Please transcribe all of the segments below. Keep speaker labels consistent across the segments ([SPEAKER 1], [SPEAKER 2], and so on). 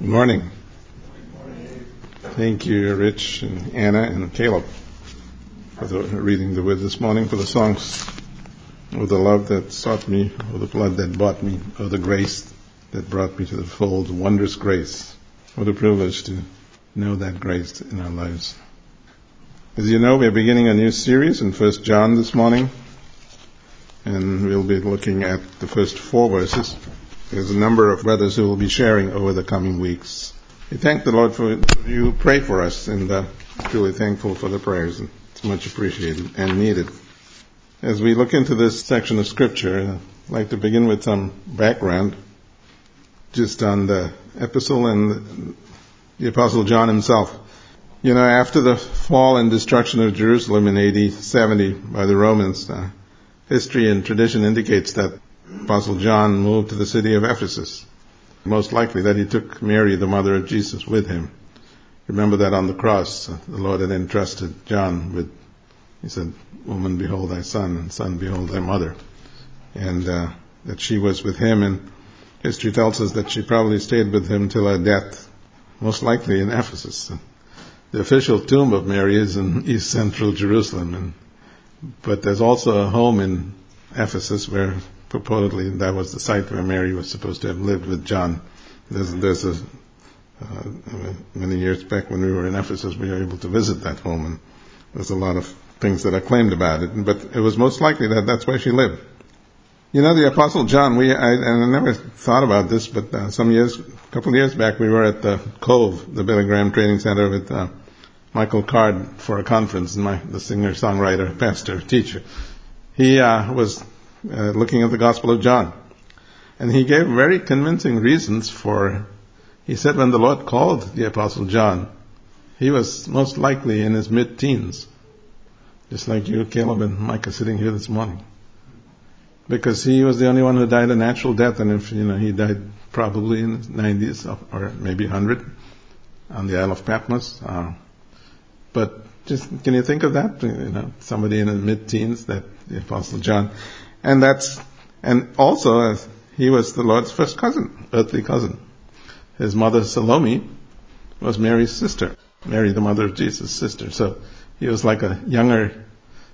[SPEAKER 1] Good morning. Thank you, Rich and Anna and Caleb, for the, reading the word this morning, for the songs. of the love that sought me, of the blood that bought me, of the grace that brought me to the fold, wondrous grace. What a privilege to know that grace in our lives. As you know, we're beginning a new series in First John this morning, and we'll be looking at the first four verses. There's a number of brothers who will be sharing over the coming weeks. We thank the Lord for you pray for us, and uh, truly thankful for the prayers. It's much appreciated and needed. As we look into this section of Scripture, I'd like to begin with some background just on the epistle and the Apostle John himself. You know, after the fall and destruction of Jerusalem in AD 70 by the Romans, uh, history and tradition indicates that Apostle John moved to the city of Ephesus. Most likely that he took Mary, the mother of Jesus, with him. Remember that on the cross, the Lord had entrusted John with, he said, Woman, behold thy son, and son, behold thy mother. And uh, that she was with him, and history tells us that she probably stayed with him till her death, most likely in Ephesus. The official tomb of Mary is in east central Jerusalem, and, but there's also a home in Ephesus where purportedly that was the site where Mary was supposed to have lived with John. There's, there's a, uh, many years back when we were in Ephesus, we were able to visit that home, and there's a lot of things that are claimed about it. But it was most likely that that's where she lived. You know, the Apostle John, we, I, and I never thought about this, but uh, some years, a couple of years back, we were at the Cove, the Billy Graham Training Center with uh, Michael Card for a conference, and my, the singer, songwriter, pastor, teacher. He uh, was uh, looking at the Gospel of John. And he gave very convincing reasons for, he said when the Lord called the Apostle John, he was most likely in his mid-teens. Just like you, Caleb and Micah sitting here this morning. Because he was the only one who died a natural death, and if, you know, he died probably in his 90s or maybe 100 on the Isle of Patmos. Uh, but just, can you think of that? You know, somebody in his mid-teens, that the Apostle John. And that's, and also uh, he was the Lord's first cousin, earthly cousin. His mother Salome was Mary's sister. Mary, the mother of Jesus' sister. So he was like a younger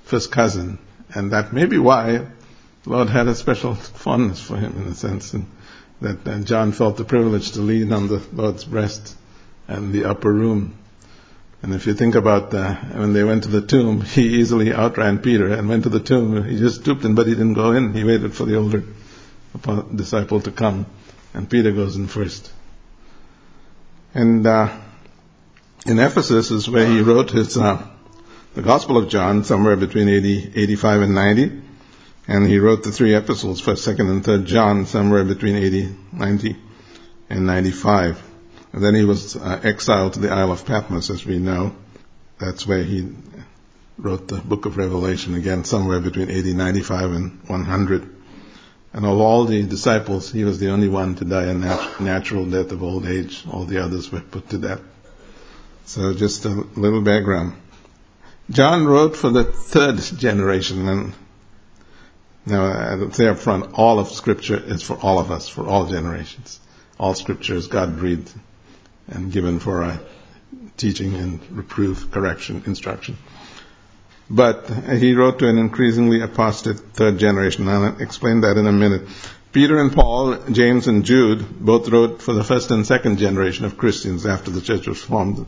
[SPEAKER 1] first cousin. And that may be why the Lord had a special fondness for him in a sense. And that and John felt the privilege to lean on the Lord's breast and the upper room and if you think about the, when they went to the tomb, he easily outran Peter and went to the tomb. He just stooped in, but he didn't go in. He waited for the older disciple to come, and Peter goes in first. And uh, in Ephesus is where he wrote his uh, the Gospel of John, somewhere between 80, 85 and 90. And he wrote the three epistles, first, second, and third John, somewhere between 80, 90, and 95. And then he was uh, exiled to the Isle of Patmos, as we know. That's where he wrote the book of Revelation again, somewhere between 80, 95 and 100. And of all the disciples, he was the only one to die a nat- natural death of old age. All the others were put to death. So just a little background. John wrote for the third generation, and now I'll say up front, all of Scripture is for all of us, for all generations. All Scripture is God breathed and given for a teaching and reproof, correction, instruction. But he wrote to an increasingly apostate third generation. I'll explain that in a minute. Peter and Paul, James and Jude both wrote for the first and second generation of Christians after the church was formed.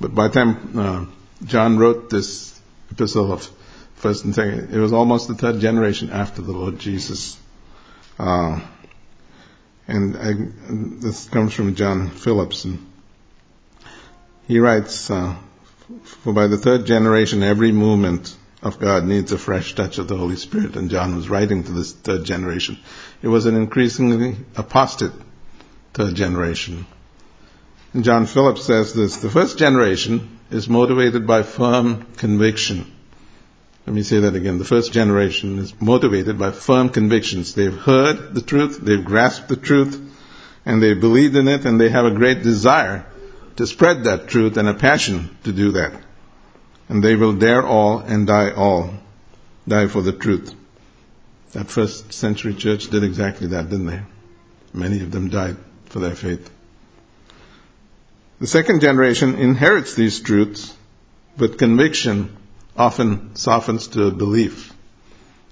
[SPEAKER 1] But by the time uh, John wrote this epistle of first and second, it was almost the third generation after the Lord Jesus. Uh, and I, this comes from John Phillips. He writes, uh, for by the third generation, every movement of God needs a fresh touch of the Holy Spirit. And John was writing to this third generation. It was an increasingly apostate third generation. And John Phillips says this, the first generation is motivated by firm conviction let me say that again. The first generation is motivated by firm convictions. They've heard the truth, they've grasped the truth, and they believed in it, and they have a great desire to spread that truth and a passion to do that. And they will dare all and die all. Die for the truth. That first century church did exactly that, didn't they? Many of them died for their faith. The second generation inherits these truths, with conviction often softens to belief.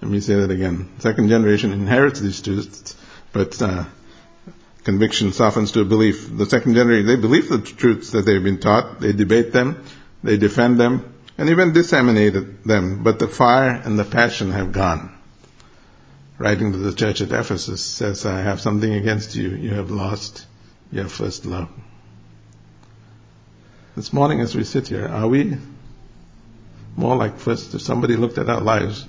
[SPEAKER 1] Let me say that again. Second generation inherits these truths, but uh, conviction softens to a belief. The second generation, they believe the truths that they've been taught, they debate them, they defend them, and even disseminate them, but the fire and the passion have gone. Writing to the church at Ephesus says, I have something against you. You have lost your first love. This morning as we sit here, are we more like first, if somebody looked at our lives,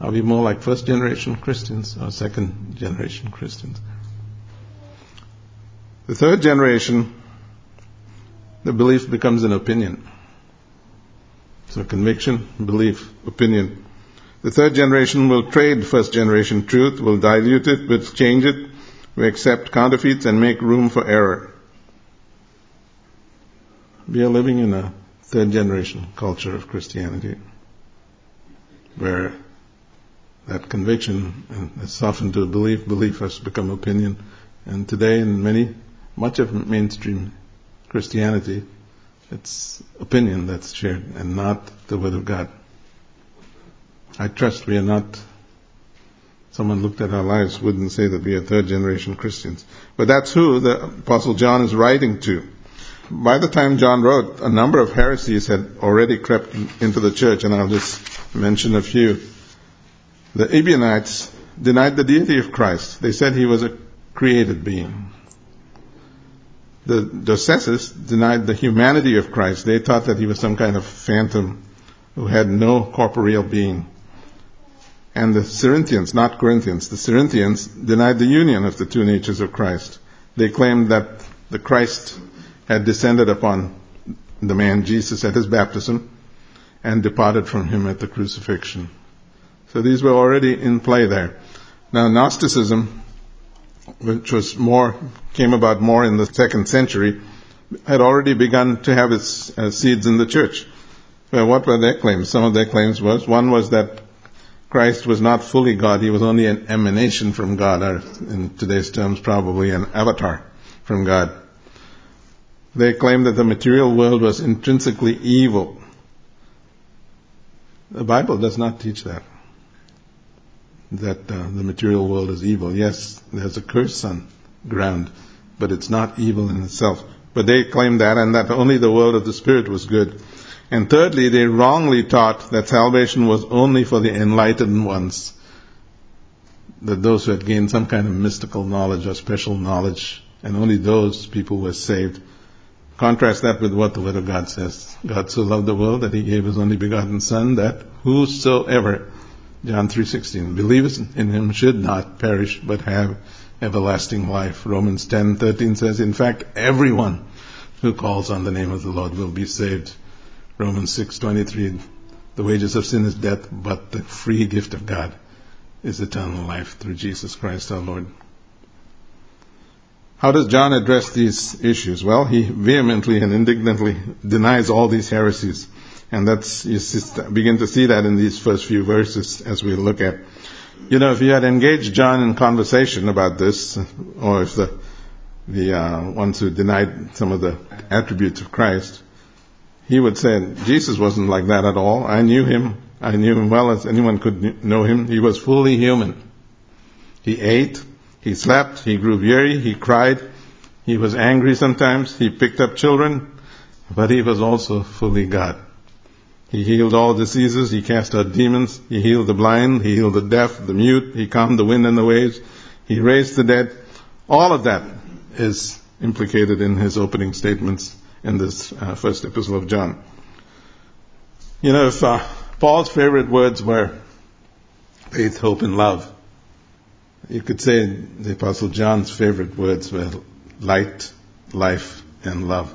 [SPEAKER 1] are we more like first generation Christians or second generation Christians? The third generation, the belief becomes an opinion. So conviction, belief, opinion. The third generation will trade first generation truth, will dilute it, will change it, will accept counterfeits and make room for error. We are living in a third generation culture of Christianity where that conviction has softened to a belief, belief has become opinion. And today in many, much of mainstream Christianity, it's opinion that's shared and not the Word of God. I trust we are not, someone looked at our lives wouldn't say that we are third generation Christians. But that's who the Apostle John is writing to. By the time John wrote, a number of heresies had already crept into the church, and I'll just mention a few. The Ebionites denied the deity of Christ. They said he was a created being. The Docetists denied the humanity of Christ. They thought that he was some kind of phantom who had no corporeal being. And the Cerinthians, not Corinthians, the Cerinthians denied the union of the two natures of Christ. They claimed that the Christ had descended upon the man Jesus at his baptism and departed from him at the crucifixion. So these were already in play there. Now Gnosticism, which was more, came about more in the second century, had already begun to have its uh, seeds in the church. Well, what were their claims? Some of their claims was, one was that Christ was not fully God, he was only an emanation from God, or in today's terms probably an avatar from God. They claimed that the material world was intrinsically evil. The Bible does not teach that that uh, the material world is evil. Yes, there's a curse on ground, but it's not evil in itself. But they claimed that and that only the world of the spirit was good. And thirdly, they wrongly taught that salvation was only for the enlightened ones. That those who had gained some kind of mystical knowledge or special knowledge, and only those people were saved. Contrast that with what the Word of God says. God so loved the world that He gave His only begotten Son that whosoever John 3:16 believers in him should not perish but have everlasting life. Romans 10:13 says in fact everyone who calls on the name of the Lord will be saved. Romans 6:23 the wages of sin is death but the free gift of God is eternal life through Jesus Christ our Lord. How does John address these issues? Well, he vehemently and indignantly denies all these heresies. And that's, you begin to see that in these first few verses as we look at. You know, if you had engaged John in conversation about this, or if the, the uh, ones who denied some of the attributes of Christ, he would say, Jesus wasn't like that at all. I knew him. I knew him well as anyone could know him. He was fully human. He ate, he slept, he grew weary, he cried, he was angry sometimes, he picked up children, but he was also fully God. He healed all diseases. He cast out demons. He healed the blind. He healed the deaf, the mute. He calmed the wind and the waves. He raised the dead. All of that is implicated in his opening statements in this uh, first epistle of John. You know, if uh, Paul's favorite words were faith, hope, and love, you could say the apostle John's favorite words were light, life, and love.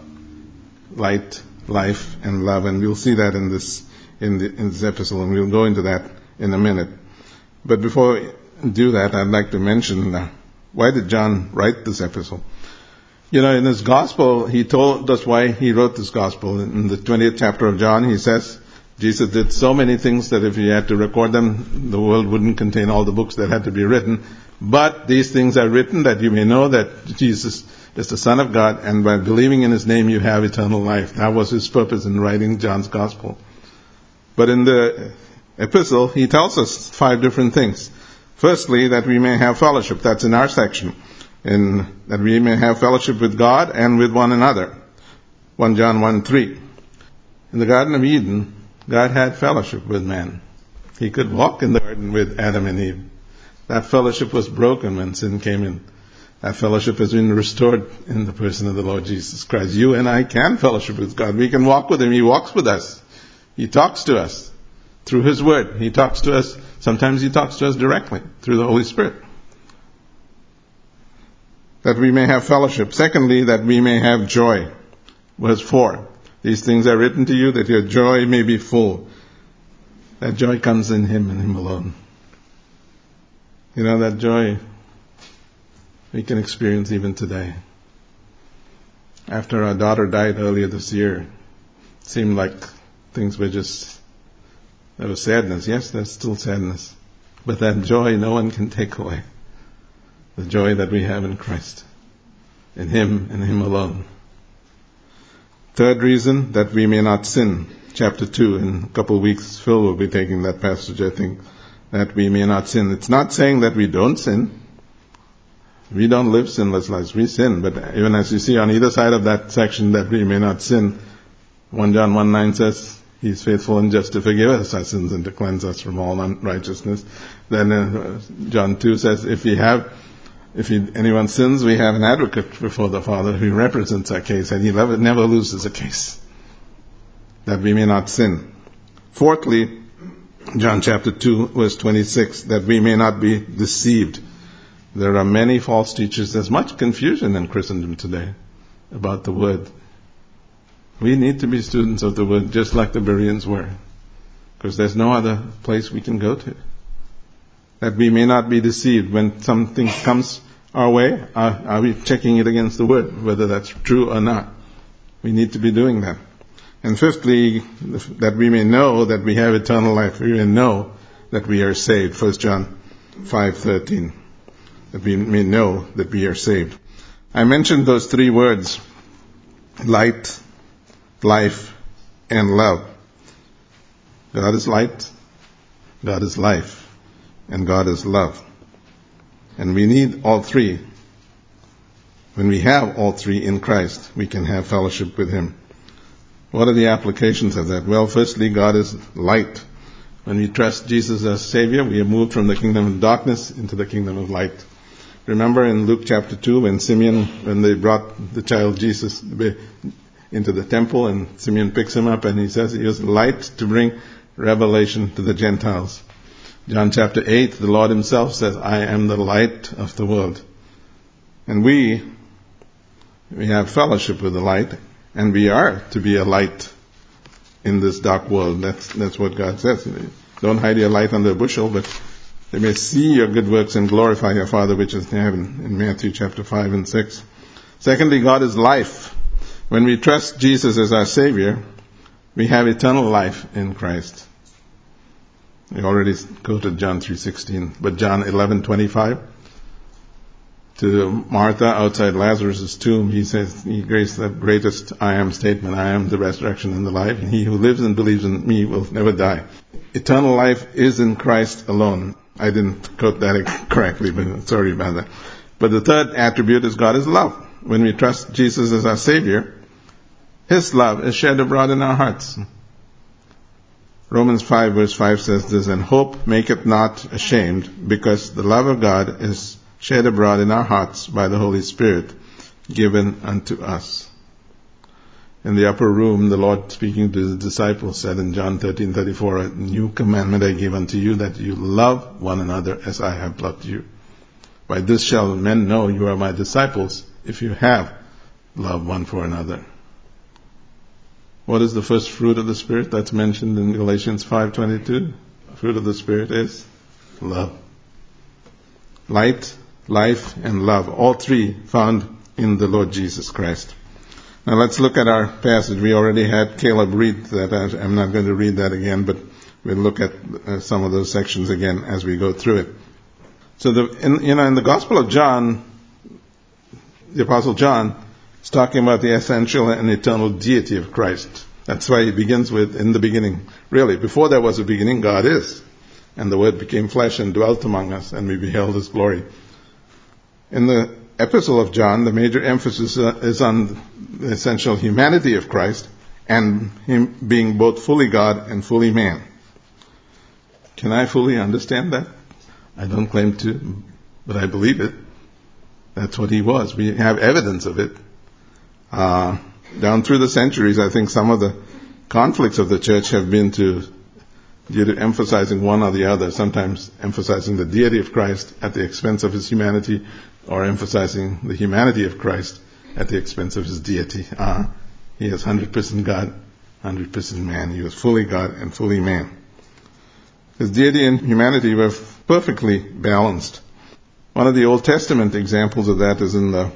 [SPEAKER 1] Light, life and love, and we'll see that in this in, the, in this epistle, and we'll go into that in a minute. But before we do that, I'd like to mention uh, why did John write this epistle? You know, in his gospel, he told us why he wrote this gospel. In the 20th chapter of John, he says, Jesus did so many things that if he had to record them, the world wouldn't contain all the books that had to be written. But these things are written that you may know that Jesus is the Son of God, and by believing in his name you have eternal life. That was his purpose in writing John's gospel. But in the epistle, he tells us five different things. Firstly, that we may have fellowship. That's in our section. And that we may have fellowship with God and with one another. 1 John 1 3. In the Garden of Eden, God had fellowship with man. He could walk in the garden with Adam and Eve. That fellowship was broken when sin came in. That fellowship has been restored in the person of the Lord Jesus Christ. You and I can fellowship with God. We can walk with Him. He walks with us. He talks to us through His Word. He talks to us, sometimes He talks to us directly through the Holy Spirit. That we may have fellowship. Secondly, that we may have joy. Verse 4. These things are written to you that your joy may be full. That joy comes in Him and Him alone. You know, that joy we can experience even today. After our daughter died earlier this year, it seemed like things were just, there was sadness. Yes, there's still sadness. But that joy no one can take away. The joy that we have in Christ. In Him and Him alone. Third reason, that we may not sin. Chapter 2, in a couple of weeks, Phil will be taking that passage, I think, that we may not sin. It's not saying that we don't sin. We don't live sinless lives. We sin, but even as you see on either side of that section that we may not sin, 1 John 1 9 says, He's faithful and just to forgive us our sins and to cleanse us from all unrighteousness. Then uh, John 2 says, if we have, if he, anyone sins, we have an advocate before the Father who represents our case and he never, never loses a case. That we may not sin. Fourthly, John chapter 2 verse 26, that we may not be deceived. There are many false teachers. There's much confusion in Christendom today about the Word. We need to be students of the Word just like the Bereans were. Because there's no other place we can go to. That we may not be deceived when something comes our way. Are, are we checking it against the Word, whether that's true or not? We need to be doing that. And fifthly, that we may know that we have eternal life. We may know that we are saved. 1 John 5:13. That we may know that we are saved. I mentioned those three words: light, life, and love. God is light, God is life, and God is love. And we need all three. When we have all three in Christ, we can have fellowship with Him. What are the applications of that? Well, firstly, God is light. When we trust Jesus as Savior, we have moved from the kingdom of darkness into the kingdom of light. Remember in Luke chapter 2 when Simeon, when they brought the child Jesus into the temple and Simeon picks him up and he says he is light to bring revelation to the Gentiles. John chapter 8, the Lord himself says, I am the light of the world. And we, we have fellowship with the light and we are to be a light in this dark world. That's, that's what God says. Don't hide your light under a bushel, but they may see your good works and glorify your Father which is in heaven, in Matthew chapter 5 and 6. Secondly, God is life. When we trust Jesus as our Savior, we have eternal life in Christ. We already quoted John 3.16, but John 11.25, to Martha outside Lazarus' tomb, he says, he graced the greatest I am statement, I am the resurrection and the life, and he who lives and believes in me will never die. Eternal life is in Christ alone. I didn't quote that correctly, but sorry about that. But the third attribute is God is love. When we trust Jesus as our Savior, His love is shed abroad in our hearts. Romans 5 verse 5 says this, and hope maketh not ashamed, because the love of God is shed abroad in our hearts by the Holy Spirit given unto us. In the upper room, the Lord speaking to the disciples said in John 13:34, "A new commandment I give unto you, that you love one another as I have loved you. By this shall men know you are my disciples, if you have love one for another." What is the first fruit of the Spirit that's mentioned in Galatians 5:22? Fruit of the Spirit is love. Light, life, and love. All three found in the Lord Jesus Christ. Now let's look at our passage. We already had Caleb read that. I'm not going to read that again, but we'll look at uh, some of those sections again as we go through it. So the, in, you know, in the Gospel of John, the Apostle John is talking about the essential and eternal deity of Christ. That's why he begins with, in the beginning. Really, before there was a beginning, God is. And the Word became flesh and dwelt among us, and we beheld His glory. In the Epistle of John, the major emphasis uh, is on the essential humanity of Christ and Him being both fully God and fully man. Can I fully understand that? I don't claim to, but I believe it. That's what He was. We have evidence of it. Uh, down through the centuries, I think some of the conflicts of the church have been to due to emphasizing one or the other, sometimes emphasizing the deity of Christ at the expense of his humanity, or emphasizing the humanity of Christ at the expense of his deity. Uh, he is 100% God, 100% man. He was fully God and fully man. His deity and humanity were perfectly balanced. One of the Old Testament examples of that is in the,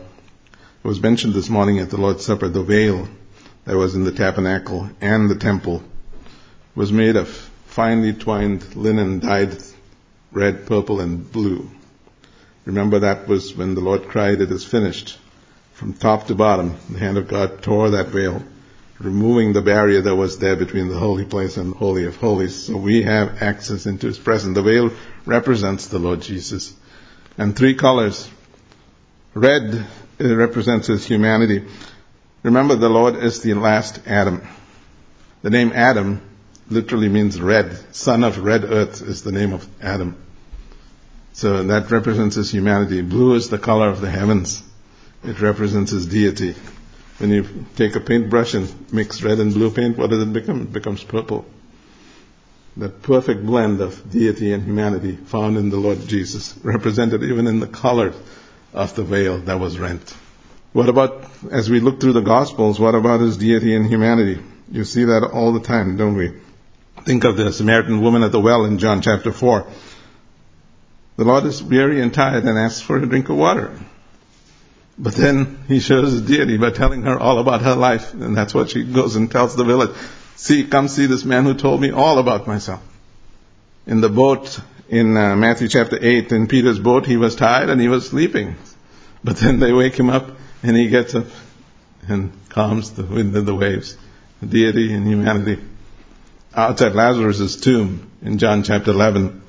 [SPEAKER 1] it was mentioned this morning at the Lord's Supper, the veil that was in the tabernacle and the temple was made of finely twined linen dyed red, purple, and blue. Remember that was when the Lord cried, it is finished. From top to bottom, the hand of God tore that veil, removing the barrier that was there between the holy place and the holy of holies. So we have access into his presence. The veil represents the Lord Jesus. And three colors. Red represents his humanity. Remember the Lord is the last Adam. The name Adam literally means red. Son of red earth is the name of Adam. So that represents his humanity. Blue is the color of the heavens. It represents his deity. When you take a paintbrush and mix red and blue paint, what does it become? It becomes purple. That perfect blend of deity and humanity found in the Lord Jesus, represented even in the color of the veil that was rent. What about, as we look through the Gospels, what about his deity and humanity? You see that all the time, don't we? Think of the Samaritan woman at the well in John chapter 4. The Lord is weary and tired and asks for a drink of water. But then he shows his deity by telling her all about her life, and that's what she goes and tells the village. See, come see this man who told me all about myself. In the boat in uh, Matthew chapter 8, in Peter's boat, he was tired and he was sleeping. But then they wake him up and he gets up and calms the wind and the waves. The deity and humanity. Outside Lazarus' tomb in John chapter 11,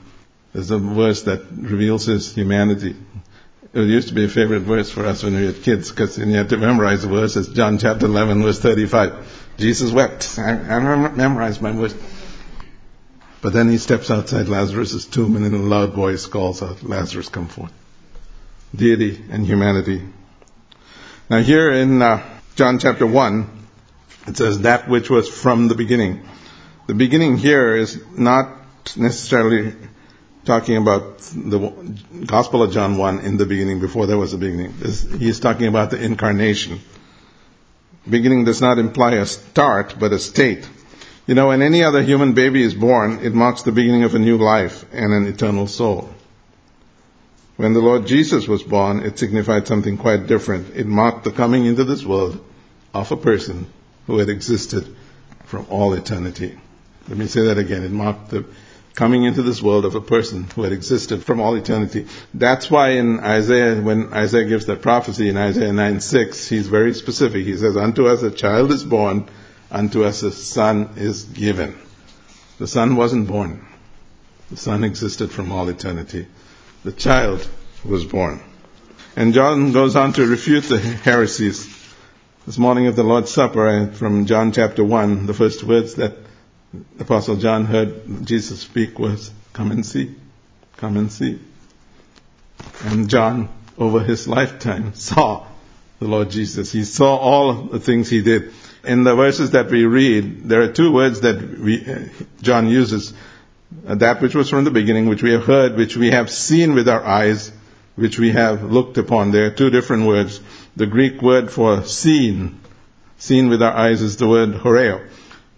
[SPEAKER 1] there's a verse that reveals his humanity. It used to be a favorite verse for us when we were kids because you had to memorize the verse. It's John chapter 11 verse 35. Jesus wept. I, I memorized my verse. But then he steps outside Lazarus' tomb and in a loud voice calls out, Lazarus come forth. Deity and humanity. Now here in uh, John chapter 1, it says that which was from the beginning. The beginning here is not necessarily talking about the Gospel of John 1 in the beginning, before there was a beginning. This, he's talking about the incarnation. Beginning does not imply a start, but a state. You know, when any other human baby is born, it marks the beginning of a new life and an eternal soul. When the Lord Jesus was born, it signified something quite different. It marked the coming into this world of a person who had existed from all eternity. Let me say that again. It marked the coming into this world of a person who had existed from all eternity. That's why in Isaiah, when Isaiah gives that prophecy in Isaiah 9 6, he's very specific. He says, Unto us a child is born, unto us a son is given. The son wasn't born. The son existed from all eternity. The child was born. And John goes on to refute the heresies. This morning at the Lord's Supper, from John chapter 1, the first words that Apostle John heard Jesus speak was, Come and see. Come and see. And John, over his lifetime, saw the Lord Jesus. He saw all the things he did. In the verses that we read, there are two words that we, uh, John uses. That which was from the beginning, which we have heard, which we have seen with our eyes, which we have looked upon. There are two different words. The Greek word for seen, seen with our eyes is the word horeo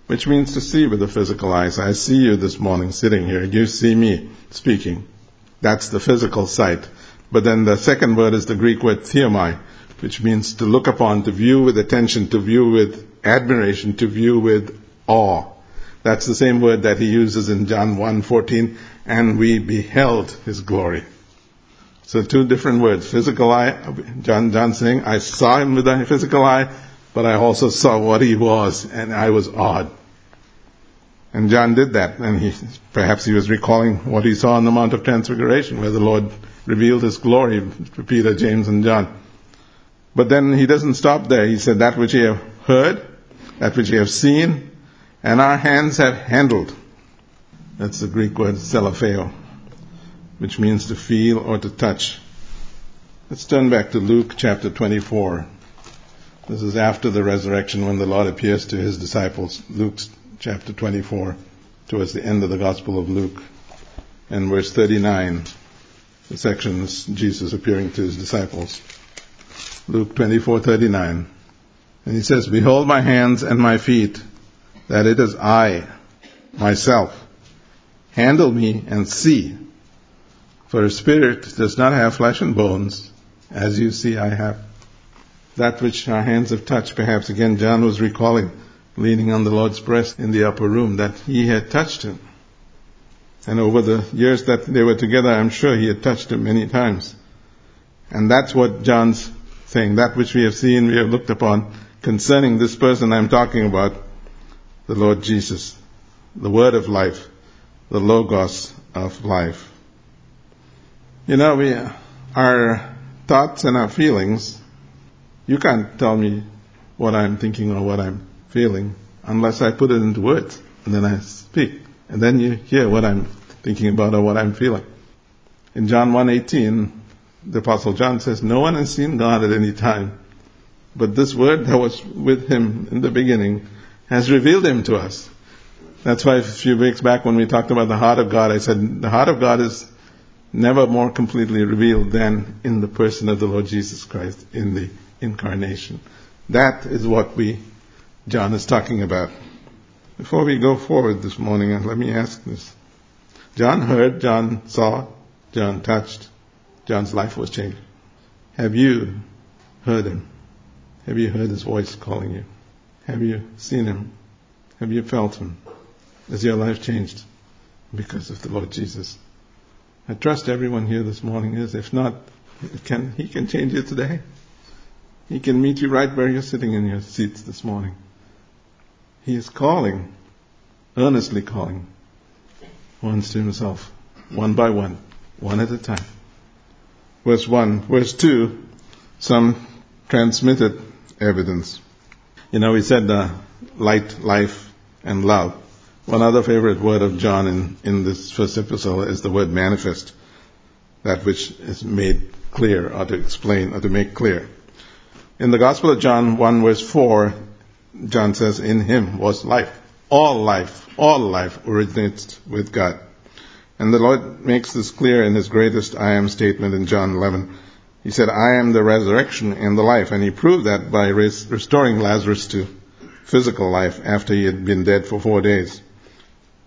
[SPEAKER 1] which means to see with the physical eyes. I see you this morning sitting here. You see me speaking. That's the physical sight. But then the second word is the Greek word theomai, which means to look upon, to view with attention, to view with admiration, to view with awe. That's the same word that he uses in John 1:14, and we beheld his glory. So two different words. Physical eye, John, John saying, I saw him with a physical eye, but I also saw what he was, and I was awed. And John did that, and he, perhaps he was recalling what he saw on the Mount of Transfiguration, where the Lord revealed his glory to Peter, James, and John. But then he doesn't stop there. He said, that which ye have heard, that which ye have seen, and our hands have handled. That's the Greek word selapheo, which means to feel or to touch. Let's turn back to Luke chapter 24. This is after the resurrection when the Lord appears to his disciples. Luke chapter 24, towards the end of the Gospel of Luke. And verse 39, the section is Jesus appearing to his disciples. Luke 24:39. And he says, "Behold my hands and my feet, that it is I, myself. Handle me and see. For a spirit does not have flesh and bones, as you see I have." That which our hands have touched, perhaps again John was recalling, leaning on the Lord's breast in the upper room, that he had touched him. And over the years that they were together, I'm sure he had touched him many times. And that's what John's saying. That which we have seen, we have looked upon concerning this person I'm talking about, the Lord Jesus, the Word of life, the Logos of life. You know, we, our thoughts and our feelings, you can't tell me what I'm thinking or what I'm feeling unless I put it into words and then I speak. And then you hear what I'm thinking about or what I'm feeling. In John 1.18, the apostle John says, no one has seen God at any time, but this word that was with him in the beginning has revealed him to us. That's why a few weeks back when we talked about the heart of God, I said the heart of God is never more completely revealed than in the person of the Lord Jesus Christ in the incarnation. That is what we, John is talking about. Before we go forward this morning, uh, let me ask this. John heard, John saw, John touched, John's life was changed. Have you heard him? Have you heard his voice calling you? Have you seen him? Have you felt him? Has your life changed because of the Lord Jesus? I trust everyone here this morning is. If not, can, he can change you today. He can meet you right where you're sitting in your seats this morning. He is calling, earnestly calling, ones to himself, one by one, one at a time. Verse 1. Verse 2, some transmitted evidence. You know, we said uh, light, life, and love. One other favorite word of John in, in this first epistle is the word manifest. That which is made clear or to explain or to make clear. In the Gospel of John 1 verse 4, John says, in him was life. All life, all life originates with God. And the Lord makes this clear in his greatest I am statement in John 11. He said, I am the resurrection and the life. And he proved that by res- restoring Lazarus to physical life after he had been dead for four days.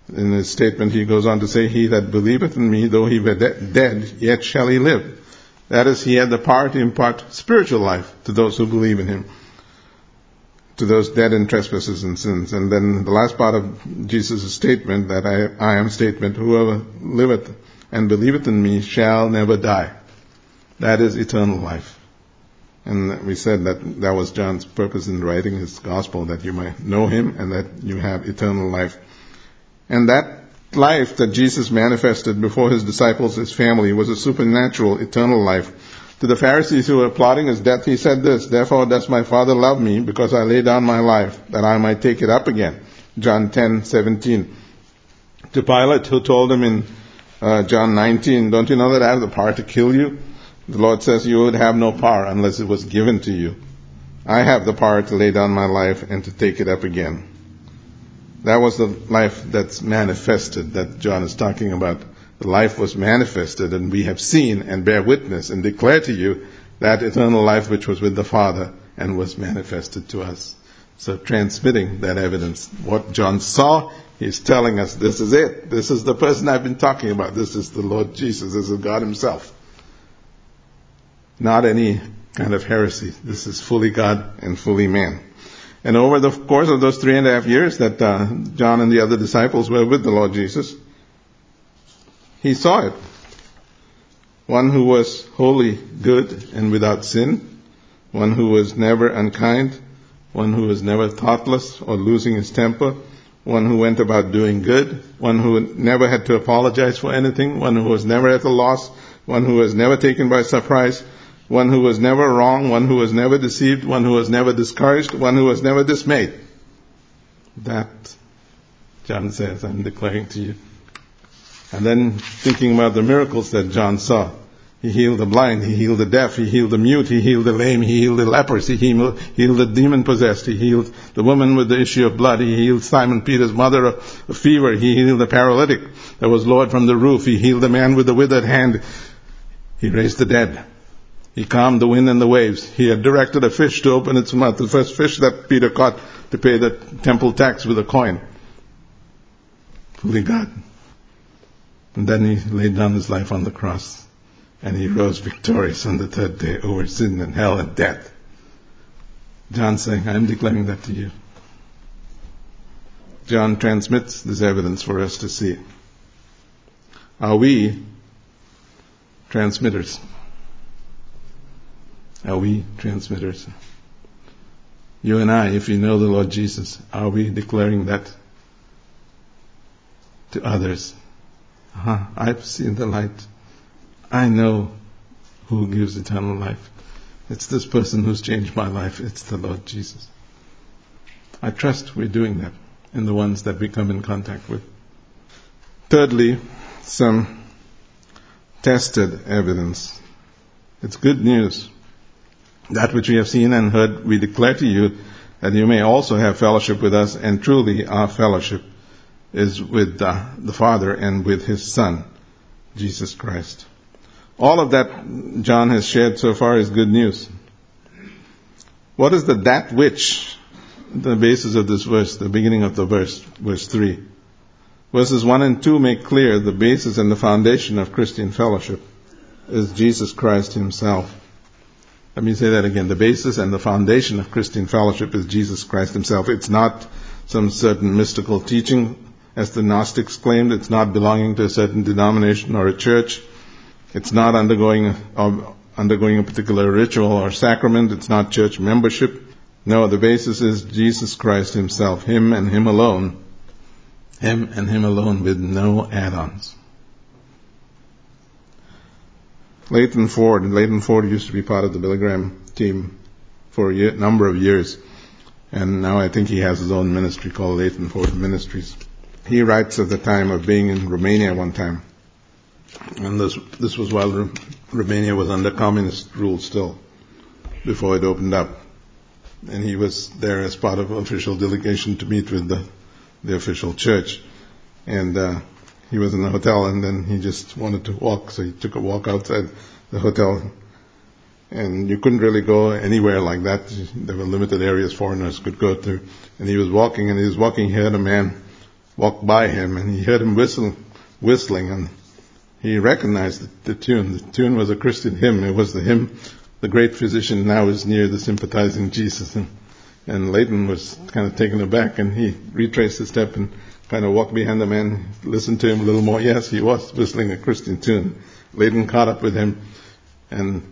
[SPEAKER 1] In his statement, he goes on to say, He that believeth in me, though he were de- dead, yet shall he live. That is, he had the power to impart spiritual life to those who believe in him, to those dead in trespasses and sins. And then the last part of Jesus' statement, that I, I am statement, whoever liveth and believeth in me shall never die. That is eternal life. And we said that that was John's purpose in writing his gospel, that you might know him and that you have eternal life. And that life that Jesus manifested before his disciples, his family, was a supernatural, eternal life. To the Pharisees who were plotting his death, he said this, Therefore does my Father love me, because I lay down my life, that I might take it up again. John 10, 17. To Pilate, who told him in uh, John 19, Don't you know that I have the power to kill you? The Lord says you would have no power unless it was given to you. I have the power to lay down my life and to take it up again. That was the life that's manifested that John is talking about. The life was manifested and we have seen and bear witness and declare to you that eternal life which was with the Father and was manifested to us. So transmitting that evidence. What John saw, he's telling us this is it. This is the person I've been talking about. This is the Lord Jesus. This is God himself. Not any kind of heresy. This is fully God and fully man. And over the course of those three and a half years that uh, John and the other disciples were with the Lord Jesus, he saw it. one who was wholly good and without sin, one who was never unkind, one who was never thoughtless or losing his temper, one who went about doing good, one who never had to apologize for anything, one who was never at a loss, one who was never taken by surprise, one who was never wrong, one who was never deceived, one who was never discouraged, one who was never dismayed. That, John says, I'm declaring to you. And then thinking about the miracles that John saw. He healed the blind, he healed the deaf, he healed the mute, he healed the lame, he healed the lepers, he healed, healed the demon possessed, he healed the woman with the issue of blood, he healed Simon Peter's mother of fever, he healed the paralytic that was lowered from the roof, he healed the man with the withered hand, he raised the dead. He calmed the wind and the waves. He had directed a fish to open its mouth, the first fish that Peter caught to pay the temple tax with a coin. Fully God. And then he laid down his life on the cross. And he rose victorious on the third day over sin and hell and death. John saying, I am declaring that to you. John transmits this evidence for us to see. Are we transmitters? Are we transmitters? You and I, if we know the Lord Jesus, are we declaring that to others? Uh-huh. I've seen the light. I know who gives eternal life. It's this person who's changed my life. It's the Lord Jesus. I trust we're doing that in the ones that we come in contact with. Thirdly, some tested evidence. It's good news. That which we have seen and heard, we declare to you that you may also have fellowship with us, and truly our fellowship is with uh, the Father and with His Son, Jesus Christ. All of that John has shared so far is good news. What is the that which? The basis of this verse, the beginning of the verse, verse 3. Verses 1 and 2 make clear the basis and the foundation of Christian fellowship is Jesus Christ Himself. Let me say that again. The basis and the foundation of Christian fellowship is Jesus Christ Himself. It's not some certain mystical teaching, as the Gnostics claimed. It's not belonging to a certain denomination or a church. It's not undergoing uh, undergoing a particular ritual or sacrament. It's not church membership. No, the basis is Jesus Christ Himself, Him and Him alone. Him and Him alone with no add-ons. Leighton Ford. Leighton Ford used to be part of the Billy Graham team for a year, number of years. And now I think he has his own ministry called Leighton Ford Ministries. He writes of the time of being in Romania one time. And this, this was while Romania was under communist rule still, before it opened up. And he was there as part of an official delegation to meet with the, the official church. And, uh, he was in the hotel and then he just wanted to walk, so he took a walk outside the hotel. And you couldn't really go anywhere like that. There were limited areas foreigners could go to. And he was walking and he was walking, he heard a man walk by him and he heard him whistle, whistling and he recognized the, the tune. The tune was a Christian hymn. It was the hymn, the great physician now is near the sympathizing Jesus. And, and Leighton was kind of taken aback and he retraced his step and kind of walked behind the man, listened to him a little more. Yes, he was whistling a Christian tune. Leighton caught up with him and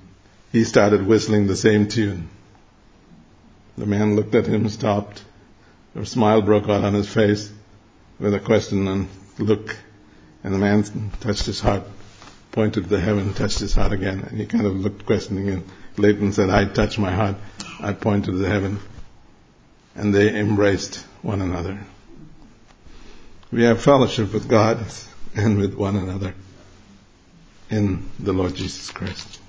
[SPEAKER 1] he started whistling the same tune. The man looked at him, stopped. A smile broke out on his face with a question and look. And the man touched his heart, pointed to the heaven, touched his heart again. And he kind of looked questioning and Leighton said, I touched my heart. I pointed to the heaven. And they embraced one another. We have fellowship with God and with one another in the Lord Jesus Christ.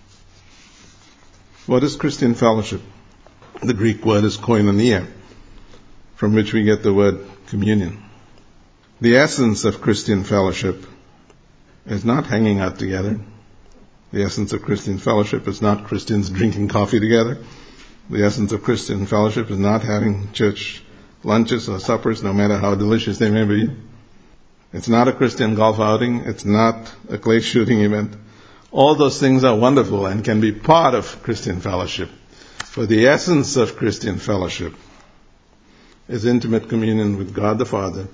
[SPEAKER 1] What is Christian fellowship? The Greek word is koinonia, from which we get the word communion. The essence of Christian fellowship is not hanging out together. The essence of Christian fellowship is not Christians drinking coffee together. The essence of Christian fellowship is not having church lunches or suppers, no matter how delicious they may be. It's not a Christian golf outing. It's not a clay shooting event. All those things are wonderful and can be part of Christian fellowship. For the essence of Christian fellowship is intimate communion with God the Father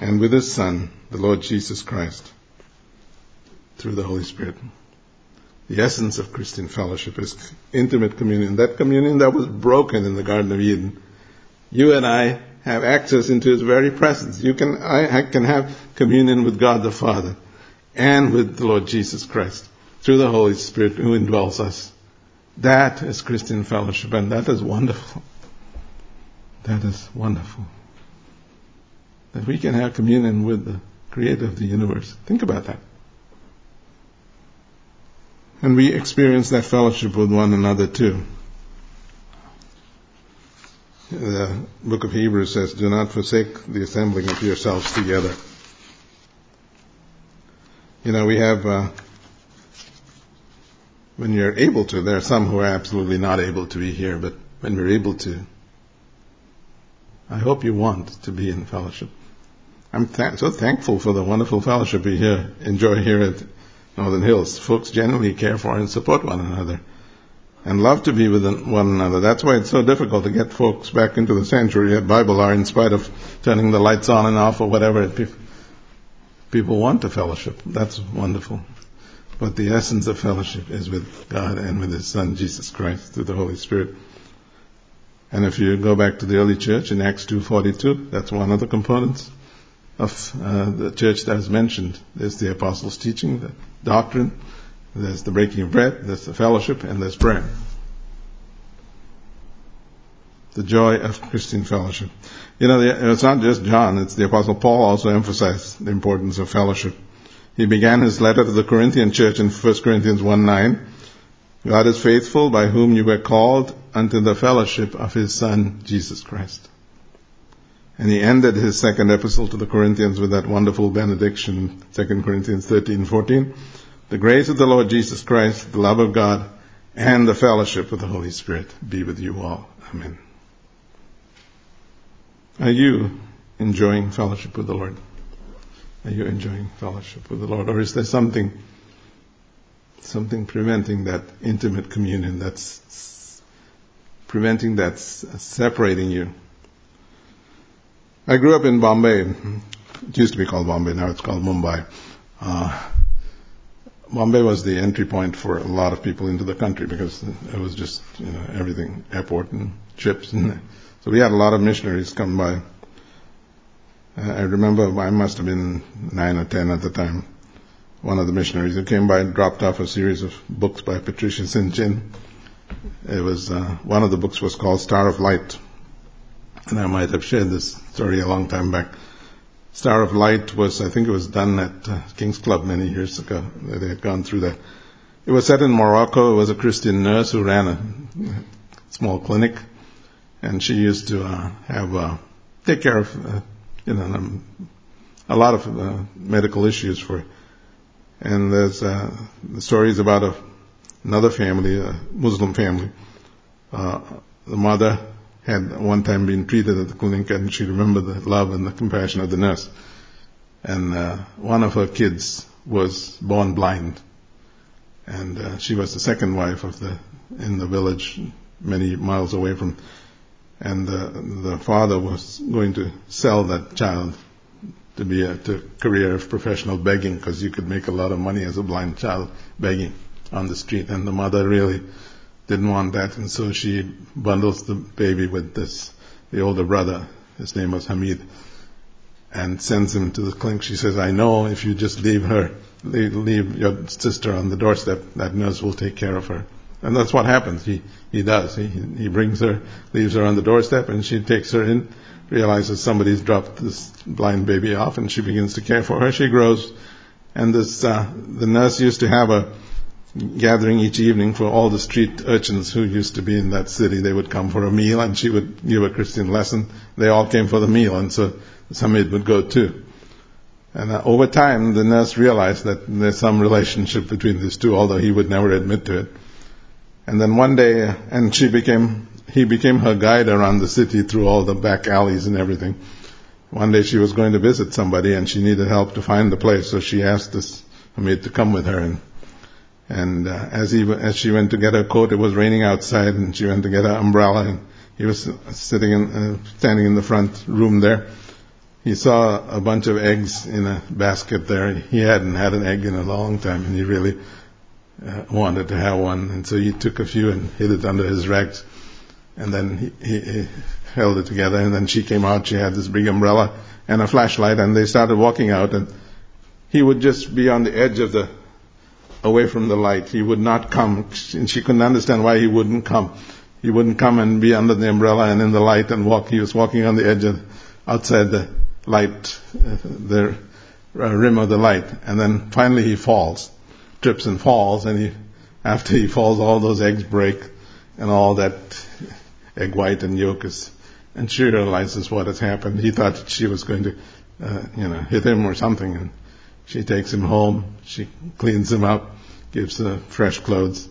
[SPEAKER 1] and with His Son, the Lord Jesus Christ, through the Holy Spirit. The essence of Christian fellowship is intimate communion. That communion that was broken in the Garden of Eden. You and I have access into His very presence. You can, I, I can have communion with God the Father and with the Lord Jesus Christ through the Holy Spirit who indwells us. That is Christian fellowship and that is wonderful. That is wonderful. That we can have communion with the creator of the universe. Think about that. And we experience that fellowship with one another too. The book of Hebrews says, do not forsake the assembling of yourselves together. You know, we have, uh, when you're able to, there are some who are absolutely not able to be here, but when we're able to, I hope you want to be in fellowship. I'm th- so thankful for the wonderful fellowship we here enjoy here at Northern Hills. Folks generally care for and support one another and love to be with one another. That's why it's so difficult to get folks back into the sanctuary at Bible hour in spite of turning the lights on and off or whatever. People want to fellowship. That's wonderful. But the essence of fellowship is with God and with His Son, Jesus Christ, through the Holy Spirit. And if you go back to the early church in Acts 2.42, that's one of the components of uh, the church that is mentioned. There's the apostles' teaching, the doctrine, there's the breaking of bread, there's the fellowship, and there's prayer. The joy of Christian fellowship. You know, it's not just John, it's the apostle Paul also emphasized the importance of fellowship. He began his letter to the Corinthian church in 1 Corinthians 1 9. God is faithful by whom you were called unto the fellowship of his son, Jesus Christ. And he ended his second epistle to the Corinthians with that wonderful benediction, 2 Corinthians 13, 14. The grace of the Lord Jesus Christ, the love of God, and the fellowship of the Holy Spirit be with you all. Amen. Are you enjoying fellowship with the Lord? Are you enjoying fellowship with the Lord? Or is there something, something preventing that intimate communion that's preventing that, separating you I grew up in Bombay. It used to be called Bombay, now it's called Mumbai. Uh, Bombay was the entry point for a lot of people into the country because it was just, you know, everything, airport and ships. And so we had a lot of missionaries come by. I remember I must have been nine or ten at the time. One of the missionaries who came by dropped off a series of books by Patricia St. It was, uh, one of the books was called Star of Light and I might have shared this story a long time back. Star of Light was, I think it was done at uh, King's Club many years ago. They had gone through that. It was set in Morocco. It was a Christian nurse who ran a small clinic, and she used to uh, have uh, take care of, uh, you know, um, a lot of uh, medical issues for. And there's uh, the stories about a, another family, a Muslim family. Uh, the mother had one time been treated at the clinic and she remembered the love and the compassion of the nurse. And uh, one of her kids was born blind. And uh, she was the second wife of the, in the village many miles away from, and uh, the father was going to sell that child to be a to career of professional begging because you could make a lot of money as a blind child begging on the street. And the mother really didn't want that, and so she bundles the baby with this, the older brother, his name was Hamid, and sends him to the clinic. She says, I know if you just leave her, leave, leave your sister on the doorstep, that nurse will take care of her. And that's what happens. He, he does. He, he brings her, leaves her on the doorstep, and she takes her in, realizes somebody's dropped this blind baby off, and she begins to care for her. She grows, and this, uh, the nurse used to have a, gathering each evening for all the street urchins who used to be in that city. They would come for a meal and she would give a Christian lesson. They all came for the meal and so Hamid would go too. And uh, over time, the nurse realized that there's some relationship between these two, although he would never admit to it. And then one day, uh, and she became, he became her guide around the city through all the back alleys and everything. One day she was going to visit somebody and she needed help to find the place, so she asked this Hamid to come with her and and uh, as he as she went to get her coat, it was raining outside, and she went to get her umbrella, and he was sitting in, uh, standing in the front room there. He saw a bunch of eggs in a basket there. He hadn't had an egg in a long time, and he really uh, wanted to have one, and so he took a few and hid it under his rags, and then he, he, he held it together. And then she came out. She had this big umbrella and a flashlight, and they started walking out. And he would just be on the edge of the, away from the light. He would not come, and she couldn't understand why he wouldn't come. He wouldn't come and be under the umbrella and in the light and walk. He was walking on the edge of, outside the light, uh, the uh, rim of the light. And then finally he falls, trips and falls, and he, after he falls, all those eggs break, and all that egg white and yolk is, and she realizes what has happened. He thought she was going to, uh, you know, hit him or something, and she takes him home. She cleans him up, gives him fresh clothes.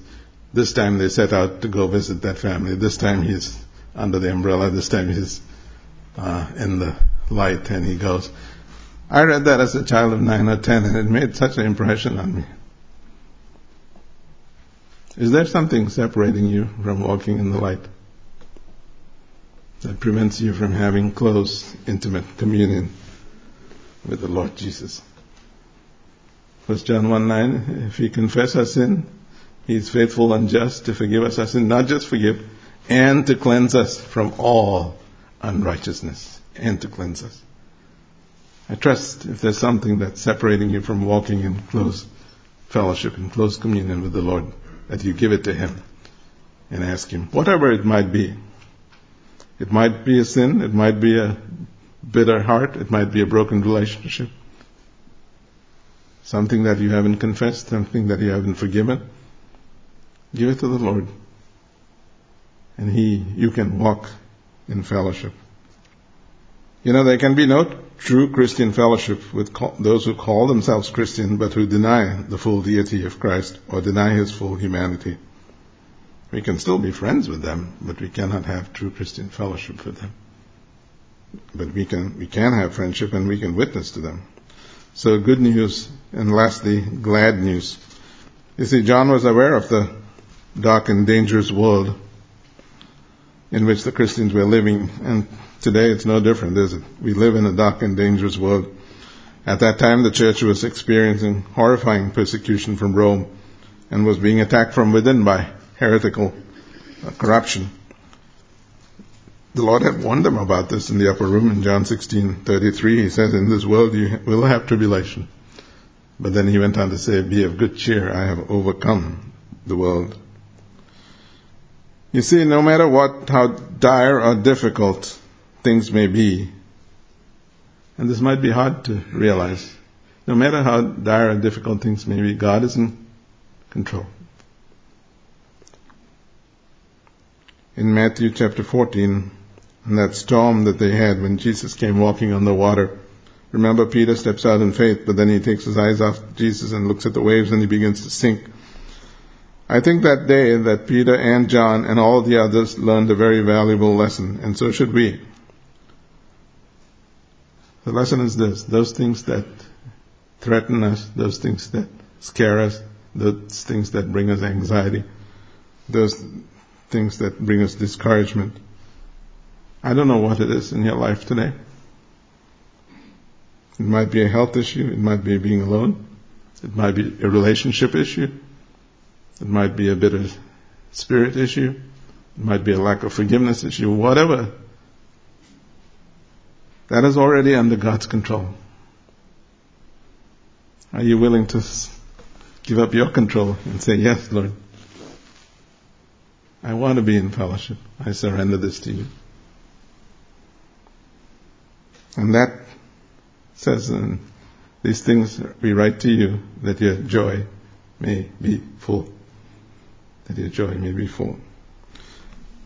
[SPEAKER 1] This time they set out to go visit that family. This time he's under the umbrella. This time he's uh, in the light, and he goes. I read that as a child of nine or ten, and it made such an impression on me. Is there something separating you from walking in the light that prevents you from having close, intimate communion with the Lord Jesus? First John 1 9, if we confess our sin, He is faithful and just to forgive us our sin, not just forgive, and to cleanse us from all unrighteousness, and to cleanse us. I trust if there's something that's separating you from walking in close fellowship, in close communion with the Lord, that you give it to Him and ask Him, whatever it might be. It might be a sin, it might be a bitter heart, it might be a broken relationship, something that you haven't confessed, something that you haven't forgiven. Give it to the Lord. And He, you can walk in fellowship. You know, there can be no true Christian fellowship with those who call themselves Christian but who deny the full deity of Christ or deny his full humanity. We can still be friends with them, but we cannot have true Christian fellowship with them. But we can, we can have friendship and we can witness to them. So good news, and lastly, glad news. You see, John was aware of the dark and dangerous world in which the Christians were living, and Today it's no different, is it? We live in a dark and dangerous world. At that time, the church was experiencing horrifying persecution from Rome and was being attacked from within by heretical corruption. The Lord had warned them about this in the upper room in John 16:33. He says, "In this world you will have tribulation." But then he went on to say, "Be of good cheer; I have overcome the world." You see, no matter what, how dire or difficult things may be, and this might be hard to realize, no matter how dire or difficult things may be, God is in control. In Matthew chapter 14, in that storm that they had when Jesus came walking on the water, remember Peter steps out in faith, but then he takes his eyes off Jesus and looks at the waves and he begins to sink. I think that day that Peter and John and all the others learned a very valuable lesson, and so should we. The lesson is this those things that threaten us, those things that scare us, those things that bring us anxiety, those things that bring us discouragement. I don't know what it is in your life today. It might be a health issue, it might be being alone, it might be a relationship issue, it might be a bitter spirit issue, it might be a lack of forgiveness issue, whatever that is already under God's control. Are you willing to give up your control and say, Yes, Lord, I want to be in fellowship. I surrender this to you. And that says, and these things we write to you that your joy may be full. That your joy may be full.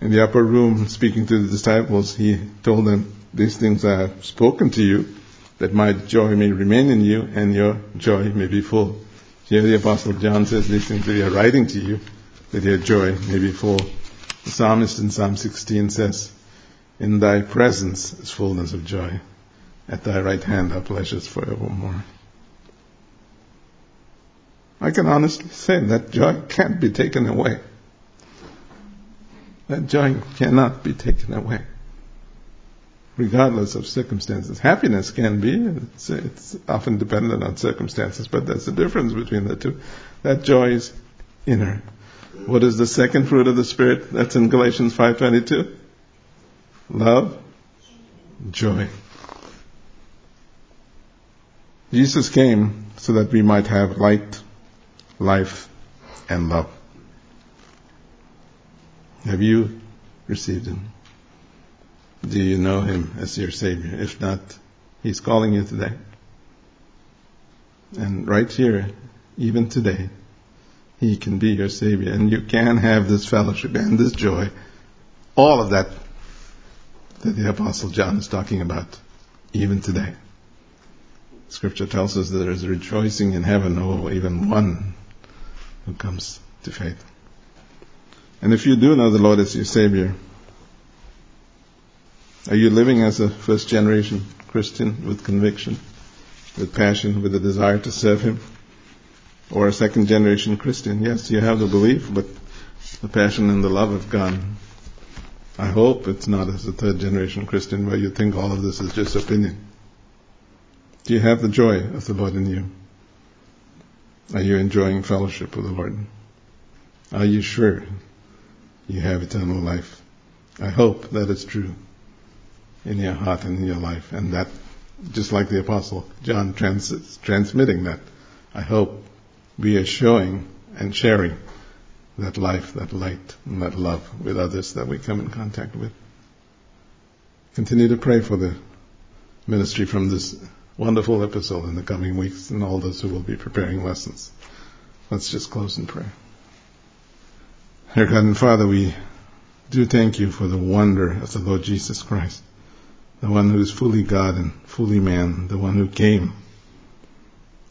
[SPEAKER 1] In the upper room, speaking to the disciples, he told them, these things I have spoken to you, that my joy may remain in you and your joy may be full. Here the Apostle John says these things we are writing to you, that your joy may be full. The psalmist in Psalm 16 says, In thy presence is fullness of joy. At thy right hand are pleasures forevermore. I can honestly say that joy can't be taken away. That joy cannot be taken away regardless of circumstances. Happiness can be, it's, it's, often dependent on circumstances, but there's a difference between the two. That joy is inner. What is the second fruit of the Spirit? That's in Galatians 5.22. Love, joy. Jesus came so that we might have light, life, and love. Have you received Him? Do you know Him as your Savior? If not, He's calling you today. And right here, even today, He can be your Savior. And you can have this fellowship and this joy. All of that that the Apostle John is talking about, even today. Scripture tells us that there is rejoicing in heaven, over even one who comes to faith. And if you do know the Lord as your Savior, are you living as a first generation Christian with conviction, with passion, with a desire to serve Him? Or a second generation Christian? Yes, you have the belief, but the passion and the love have gone. I hope it's not as a third generation Christian where you think all of this is just opinion. Do you have the joy of the Lord in you? Are you enjoying fellowship with the Lord? Are you sure you have eternal life? I hope that is true in your heart and in your life, and that, just like the Apostle John trans- transmitting that, I hope we are showing and sharing that life, that light, and that love with others that we come in contact with. Continue to pray for the ministry from this wonderful epistle in the coming weeks and all those who will be preparing lessons. Let's just close in prayer. Dear God and Father, we do thank you for the wonder of the Lord Jesus Christ, the one who is fully God and fully man, the one who came,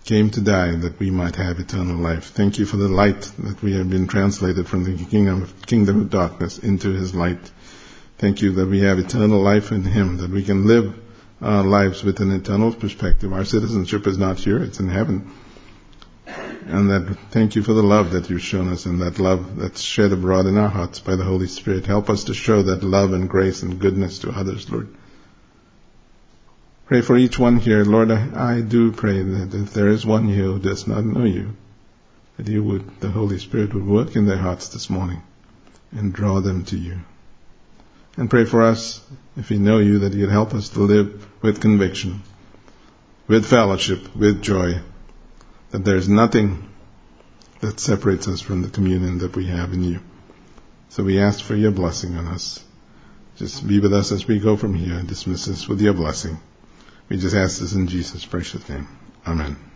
[SPEAKER 1] came to die that we might have eternal life. Thank you for the light that we have been translated from the kingdom of, kingdom of darkness into his light. Thank you that we have eternal life in him, that we can live our lives with an eternal perspective. Our citizenship is not here, it's in heaven. And that thank you for the love that you've shown us and that love that's shed abroad in our hearts by the Holy Spirit. Help us to show that love and grace and goodness to others, Lord. Pray for each one here. Lord, I, I do pray that if there is one here who does not know you, that you would, the Holy Spirit would work in their hearts this morning and draw them to you. And pray for us, if we know you, that you'd help us to live with conviction, with fellowship, with joy, that there's nothing that separates us from the communion that we have in you. So we ask for your blessing on us. Just be with us as we go from here and dismiss us with your blessing. We just ask this in Jesus' precious name. Amen.